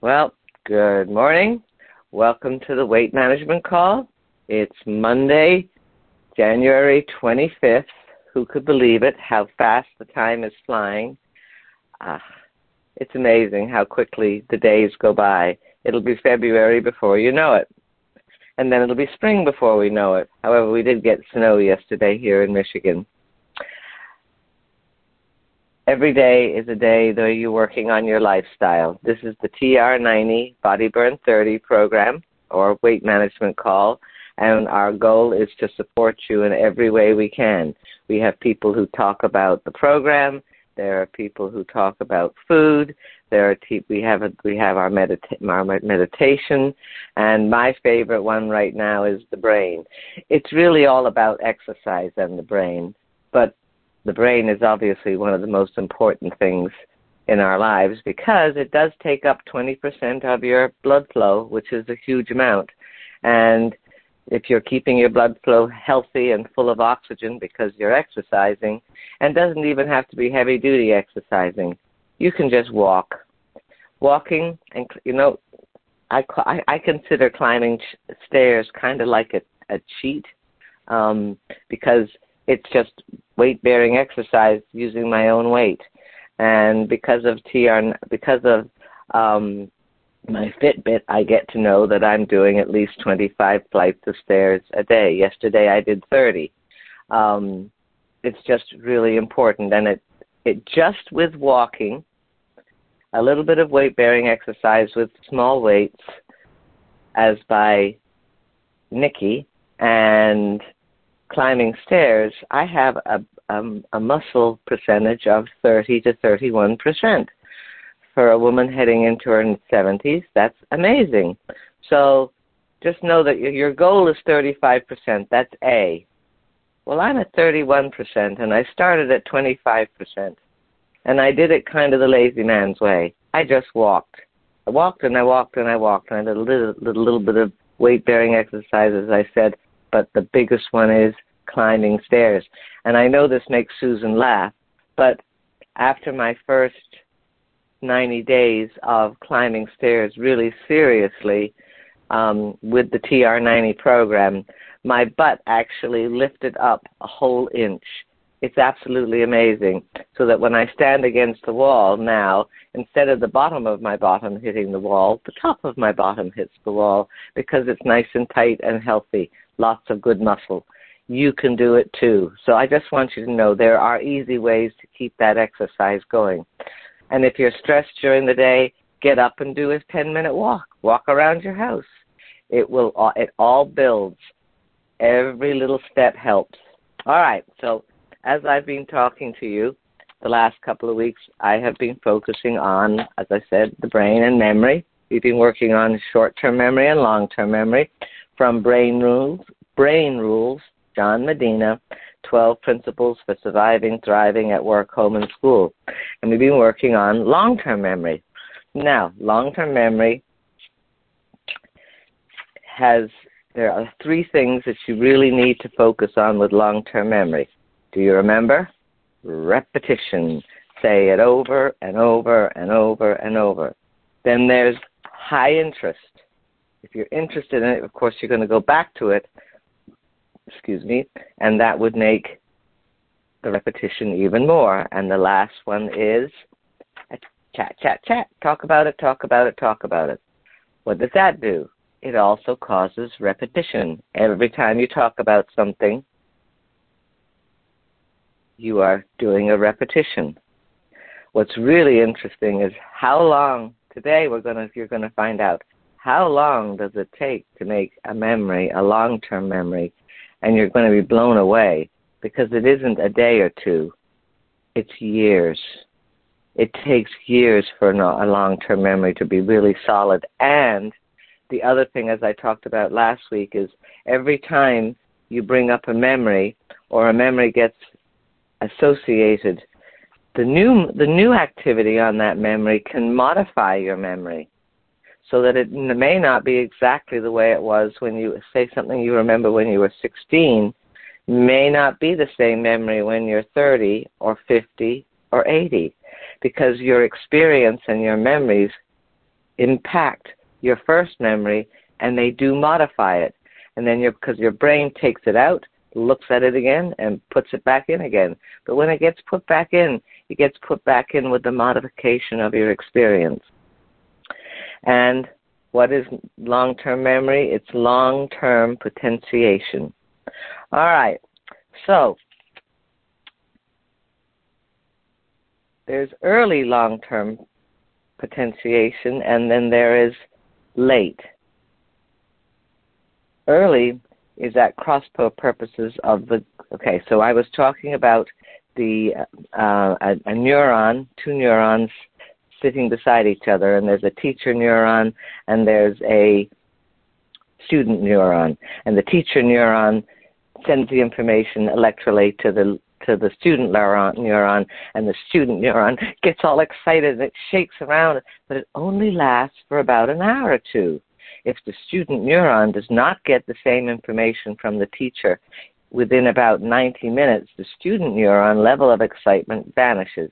Well, good morning. Welcome to the weight management call. It's Monday, January 25th. Who could believe it? How fast the time is flying. Ah, it's amazing how quickly the days go by. It'll be February before you know it. And then it'll be spring before we know it. However, we did get snow yesterday here in Michigan every day is a day that you're working on your lifestyle. This is the TR90 Body Burn 30 program or weight management call, and our goal is to support you in every way we can. We have people who talk about the program. There are people who talk about food. There are te- we have a, we have our, medita- our meditation, and my favorite one right now is the brain. It's really all about exercise and the brain, but the brain is obviously one of the most important things in our lives because it does take up 20% of your blood flow, which is a huge amount. And if you're keeping your blood flow healthy and full of oxygen because you're exercising, and doesn't even have to be heavy duty exercising, you can just walk. Walking, and you know, I, I, consider climbing stairs kind of like a, a cheat um, because it's just weight bearing exercise using my own weight. And because of TR, because of um, my Fitbit, I get to know that I'm doing at least 25 flights of stairs a day. Yesterday I did 30. Um, it's just really important, and it it just with walking, a little bit of weight bearing exercise with small weights, as by Nikki, and climbing stairs, I have a, um, a muscle percentage of 30 to 31 percent. For a woman heading into her 70s, that's amazing. So just know that your goal is 35 percent. That's A. Well, I'm at 31 percent, and I started at 25 percent, and I did it kind of the lazy man's way. I just walked. I walked and I walked and I walked, and I did a little, little, little bit of weight bearing exercises. I said, but the biggest one is climbing stairs. And I know this makes Susan laugh, but after my first 90 days of climbing stairs really seriously um, with the TR90 program, my butt actually lifted up a whole inch. It's absolutely amazing. So that when I stand against the wall now, instead of the bottom of my bottom hitting the wall, the top of my bottom hits the wall because it's nice and tight and healthy lots of good muscle. You can do it too. So I just want you to know there are easy ways to keep that exercise going. And if you're stressed during the day, get up and do a 10 minute walk. Walk around your house. It will uh, it all builds. Every little step helps. All right. So as I've been talking to you the last couple of weeks, I have been focusing on, as I said, the brain and memory. We've been working on short term memory and long term memory from Brain Rules, Brain Rules, John Medina, 12 Principles for Surviving, Thriving at Work, Home, and School. And we've been working on long term memory. Now, long term memory has, there are three things that you really need to focus on with long term memory. Do you remember? Repetition. Say it over and over and over and over. Then there's high interest if you're interested in it, of course, you're going to go back to it, excuse me, and that would make the repetition even more. And the last one is chat, chat, chat. Talk about it, talk about it, talk about it. What does that do? It also causes repetition. Every time you talk about something, you are doing a repetition. What's really interesting is how long today we're going to you're going to find out how long does it take to make a memory a long term memory? And you're going to be blown away because it isn't a day or two, it's years. It takes years for a long term memory to be really solid. And the other thing, as I talked about last week, is every time you bring up a memory or a memory gets associated, the new the new activity on that memory can modify your memory so that it may not be exactly the way it was when you say something you remember when you were 16 may not be the same memory when you're 30 or 50 or 80 because your experience and your memories impact your first memory and they do modify it. And then your because your brain takes it out, looks at it again and puts it back in again. But when it gets put back in, it gets put back in with the modification of your experience. And what is long term memory? It's long term potentiation. All right. So there's early long term potentiation, and then there is late. Early is at cross purposes of the. Okay, so I was talking about the uh, a, a neuron, two neurons sitting beside each other, and there's a teacher neuron and there's a student neuron, and the teacher neuron sends the information electrically to the to the student neuron, and the student neuron gets all excited and it shakes around, but it only lasts for about an hour or two. If the student neuron does not get the same information from the teacher within about 90 minutes, the student neuron level of excitement vanishes.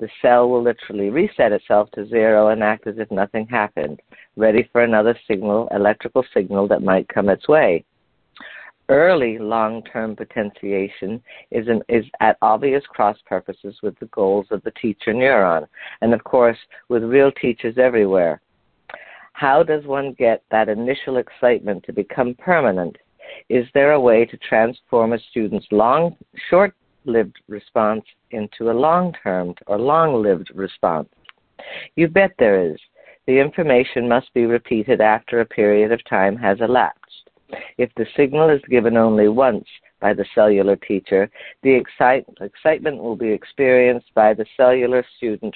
The cell will literally reset itself to zero and act as if nothing happened, ready for another signal, electrical signal that might come its way early long-term potentiation is, an, is at obvious cross purposes with the goals of the teacher neuron, and of course with real teachers everywhere. How does one get that initial excitement to become permanent? Is there a way to transform a student's long, short-lived response into a long-term or long-lived response? You bet there is. The information must be repeated after a period of time has elapsed. If the signal is given only once by the cellular teacher, the excite, excitement will be experienced by the cellular student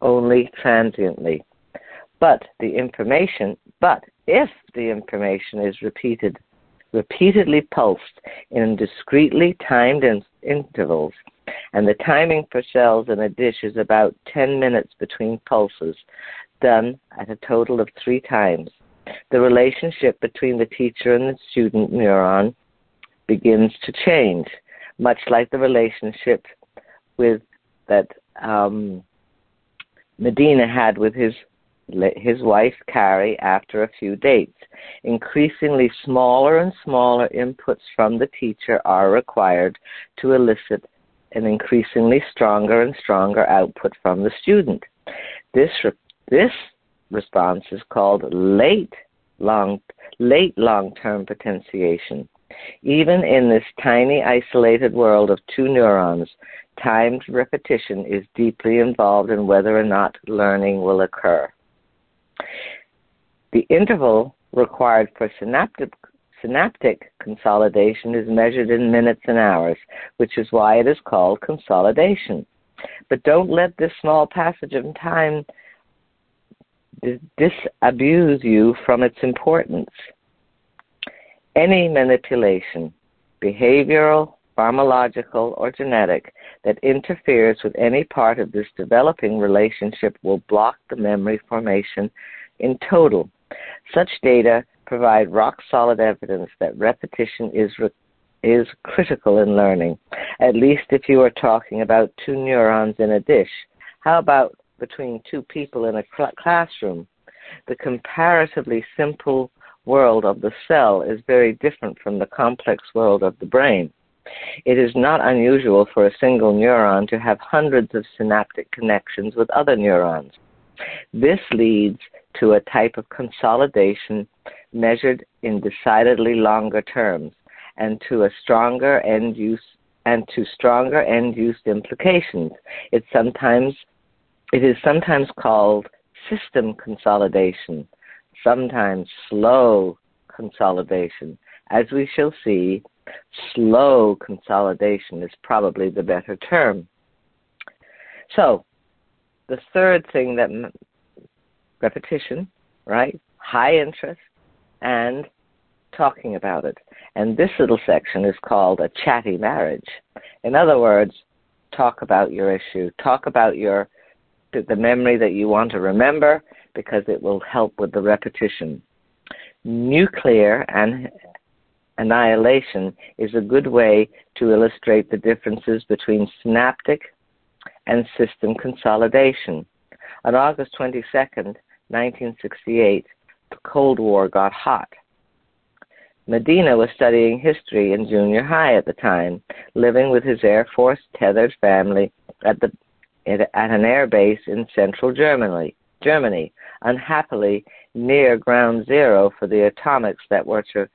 only transiently. But the information, but if the information is repeated, repeatedly pulsed in discretely timed in, intervals, and the timing for cells in a dish is about 10 minutes between pulses, done at a total of three times, the relationship between the teacher and the student neuron begins to change, much like the relationship with that um, Medina had with his his wife Kari after a few dates. Increasingly smaller and smaller inputs from the teacher are required to elicit an increasingly stronger and stronger output from the student. This this response is called late long late long-term potentiation. Even in this tiny isolated world of two neurons, timed repetition is deeply involved in whether or not learning will occur. The interval required for synaptic synaptic consolidation is measured in minutes and hours, which is why it is called consolidation. But don't let this small passage of time disabuse you from its importance. Any manipulation, behavioral, pharmacological, or genetic, that interferes with any part of this developing relationship will block the memory formation in total. Such data provide rock solid evidence that repetition is re- is critical in learning, at least if you are talking about two neurons in a dish. How about between two people in a cl- classroom, the comparatively simple world of the cell is very different from the complex world of the brain. It is not unusual for a single neuron to have hundreds of synaptic connections with other neurons. This leads to a type of consolidation measured in decidedly longer terms and to a stronger end use and to stronger end use implications. It sometimes it is sometimes called system consolidation, sometimes slow consolidation. As we shall see, slow consolidation is probably the better term. So, the third thing that repetition, right? High interest and talking about it. And this little section is called a chatty marriage. In other words, talk about your issue, talk about your the memory that you want to remember because it will help with the repetition. Nuclear and annihilation is a good way to illustrate the differences between synaptic and system consolidation. On August 22nd, 1968, the Cold War got hot. Medina was studying history in junior high at the time, living with his Air Force tethered family at the at an air base in central Germany, Germany, unhappily near ground zero for the atomics that were to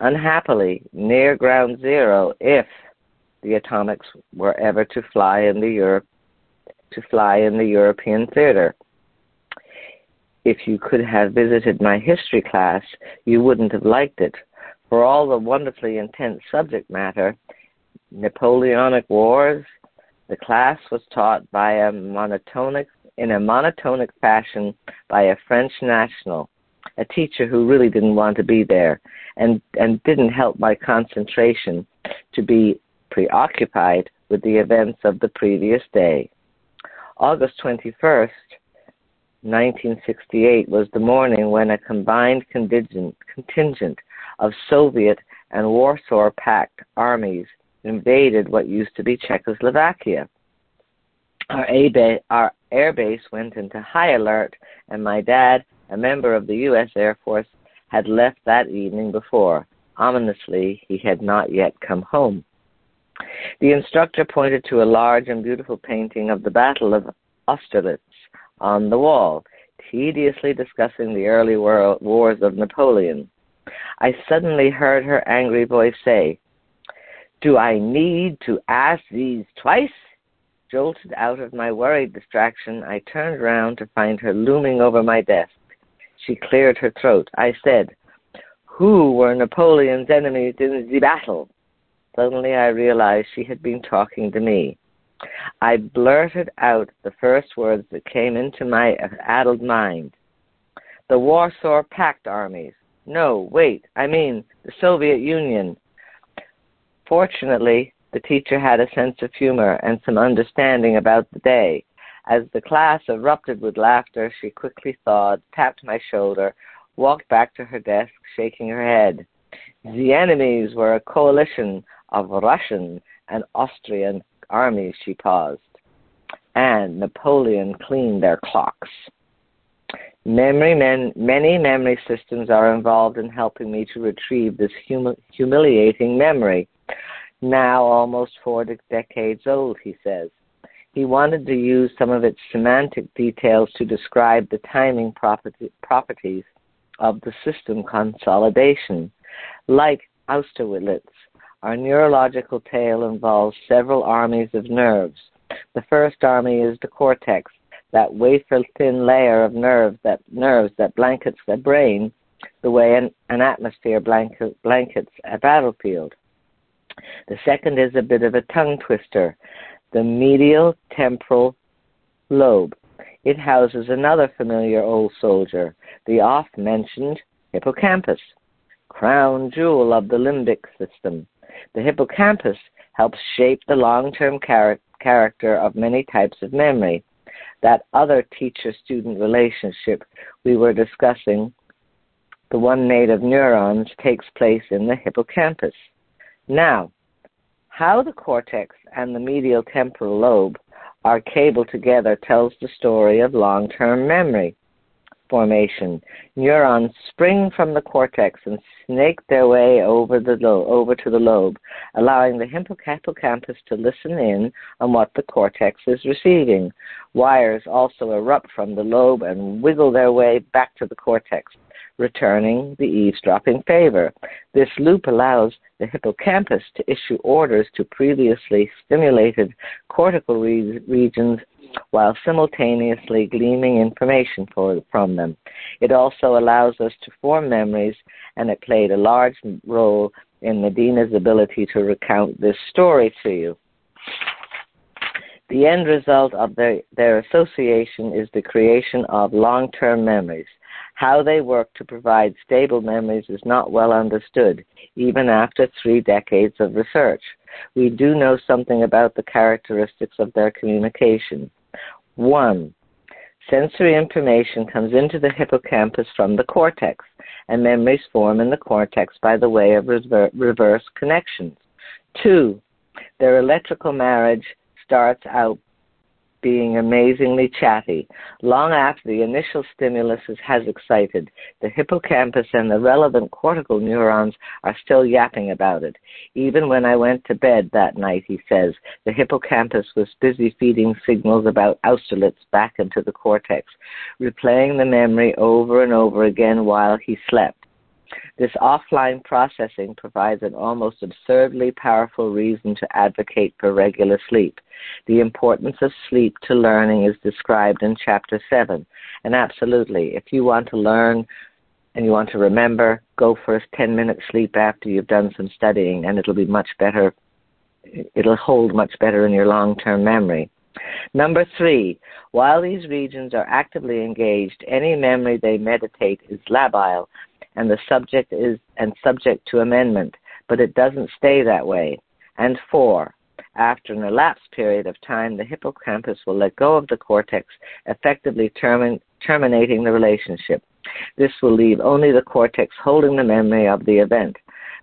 unhappily near ground zero if the atomics were ever to fly in the Europe to fly in the European theater. If you could have visited my history class, you wouldn't have liked it. For all the wonderfully intense subject matter, Napoleonic Wars, the class was taught by a monotonic in a monotonic fashion by a French national, a teacher who really didn't want to be there and, and didn't help my concentration to be preoccupied with the events of the previous day. August 21st, 1968 was the morning when a combined contingent, of Soviet and Warsaw Pact armies invaded what used to be Czechoslovakia. Our air base went into high alert, and my dad, a member of the U.S. Air Force, had left that evening before. Ominously, he had not yet come home. The instructor pointed to a large and beautiful painting of the Battle of Austerlitz on the wall, tediously discussing the early war- wars of Napoleon. I suddenly heard her angry voice say, Do I need to ask these twice? Jolted out of my worried distraction, I turned round to find her looming over my desk. She cleared her throat. I said, Who were Napoleon's enemies in the battle? Suddenly I realized she had been talking to me. I blurted out the first words that came into my addled mind. The Warsaw Pact armies. No, wait, I mean the Soviet Union. Fortunately, the teacher had a sense of humor and some understanding about the day. As the class erupted with laughter, she quickly thawed, tapped my shoulder, walked back to her desk, shaking her head. The enemies were a coalition of Russian and Austrian armies, she paused. And Napoleon cleaned their clocks. Memory men, many memory systems are involved in helping me to retrieve this humi- humiliating memory now almost four decades old, he says. He wanted to use some of its semantic details to describe the timing property, properties of the system consolidation. Like Austerlitz, our neurological tale involves several armies of nerves. The first army is the cortex, that wafer thin layer of nerves that nerves that blankets the brain the way an, an atmosphere blanket, blankets a battlefield. The second is a bit of a tongue twister, the medial temporal lobe. It houses another familiar old soldier, the oft mentioned hippocampus, crown jewel of the limbic system. The hippocampus helps shape the long term char- character of many types of memory. That other teacher student relationship we were discussing, the one made of neurons, takes place in the hippocampus. Now, how the cortex and the medial temporal lobe are cabled together tells the story of long term memory formation. Neurons spring from the cortex and snake their way over the lo- over to the lobe, allowing the hippocampus to listen in on what the cortex is receiving. Wires also erupt from the lobe and wiggle their way back to the cortex returning the eavesdropping favor. This loop allows the hippocampus to issue orders to previously stimulated cortical re- regions while simultaneously gleaming information for, from them. It also allows us to form memories, and it played a large role in Medina's ability to recount this story to you. The end result of their, their association is the creation of long term memories. How they work to provide stable memories is not well understood, even after three decades of research. We do know something about the characteristics of their communication. One, sensory information comes into the hippocampus from the cortex, and memories form in the cortex by the way of rever- reverse connections. Two, their electrical marriage starts out being amazingly chatty. Long after the initial stimulus has excited, the hippocampus and the relevant cortical neurons are still yapping about it. Even when I went to bed that night, he says, the hippocampus was busy feeding signals about Austerlitz back into the cortex, replaying the memory over and over again while he slept. This offline processing provides an almost absurdly powerful reason to advocate for regular sleep. The importance of sleep to learning is described in Chapter 7. And absolutely, if you want to learn and you want to remember, go for a 10 minute sleep after you've done some studying, and it'll be much better. It'll hold much better in your long term memory. Number three, while these regions are actively engaged, any memory they meditate is labile and the subject is and subject to amendment, but it doesn't stay that way. And four, after an elapsed period of time, the hippocampus will let go of the cortex, effectively termin- terminating the relationship. This will leave only the cortex holding the memory of the event.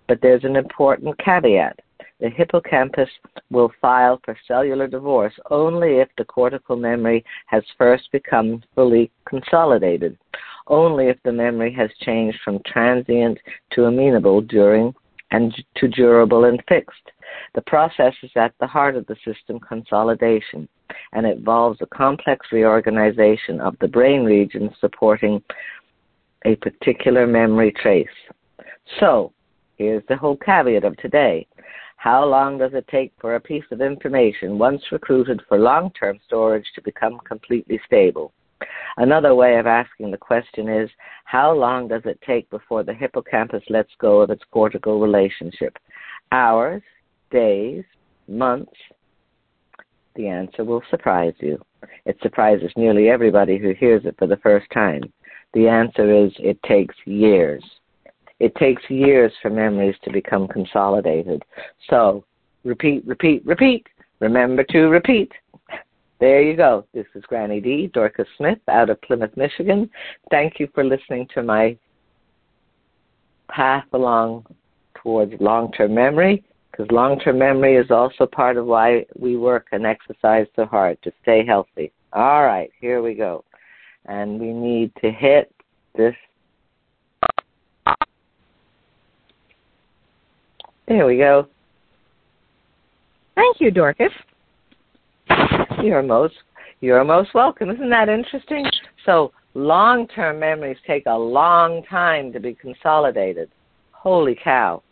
But there's an important caveat. The hippocampus will file for cellular divorce only if the cortical memory has first become fully consolidated only if the memory has changed from transient to amenable during and to durable and fixed. The process is at the heart of the system consolidation and involves a complex reorganization of the brain regions supporting a particular memory trace. So, here's the whole caveat of today. How long does it take for a piece of information, once recruited for long term storage, to become completely stable? Another way of asking the question is how long does it take before the hippocampus lets go of its cortical relationship? Hours, days, months? The answer will surprise you. It surprises nearly everybody who hears it for the first time. The answer is it takes years. It takes years for memories to become consolidated. So, repeat, repeat, repeat. Remember to repeat. There you go. This is Granny D, Dorcas Smith out of Plymouth, Michigan. Thank you for listening to my path along towards long term memory, because long term memory is also part of why we work and exercise so hard to stay healthy. All right, here we go. And we need to hit this. There we go. Thank you, Dorcas. You're most you're most welcome. Isn't that interesting? So long term memories take a long time to be consolidated. Holy cow.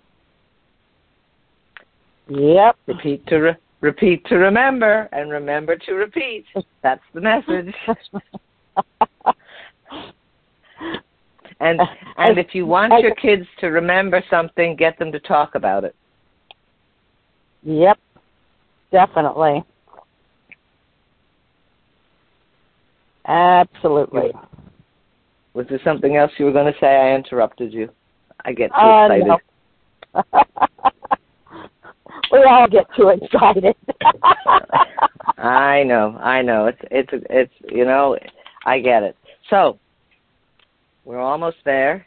Yep. Repeat to re- repeat to remember and remember to repeat. That's the message. and and if you want your kids to remember something, get them to talk about it. Yep. Definitely. Absolutely. Was there something else you were going to say? I interrupted you. I get too uh, excited. No. we all get too excited. I know, I know. It's it's it's you know, I get it. So we're almost there.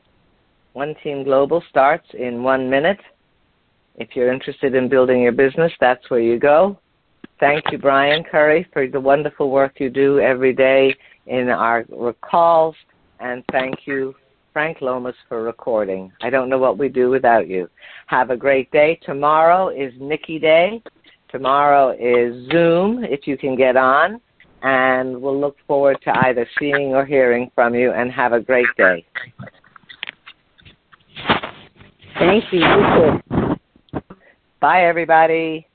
One Team Global starts in one minute. If you're interested in building your business, that's where you go. Thank you, Brian Curry, for the wonderful work you do every day in our calls. And thank you, Frank Lomas, for recording. I don't know what we do without you. Have a great day. Tomorrow is Nikki Day. Tomorrow is Zoom, if you can get on. And we'll look forward to either seeing or hearing from you. And have a great day. Thank you. You. Bye, everybody.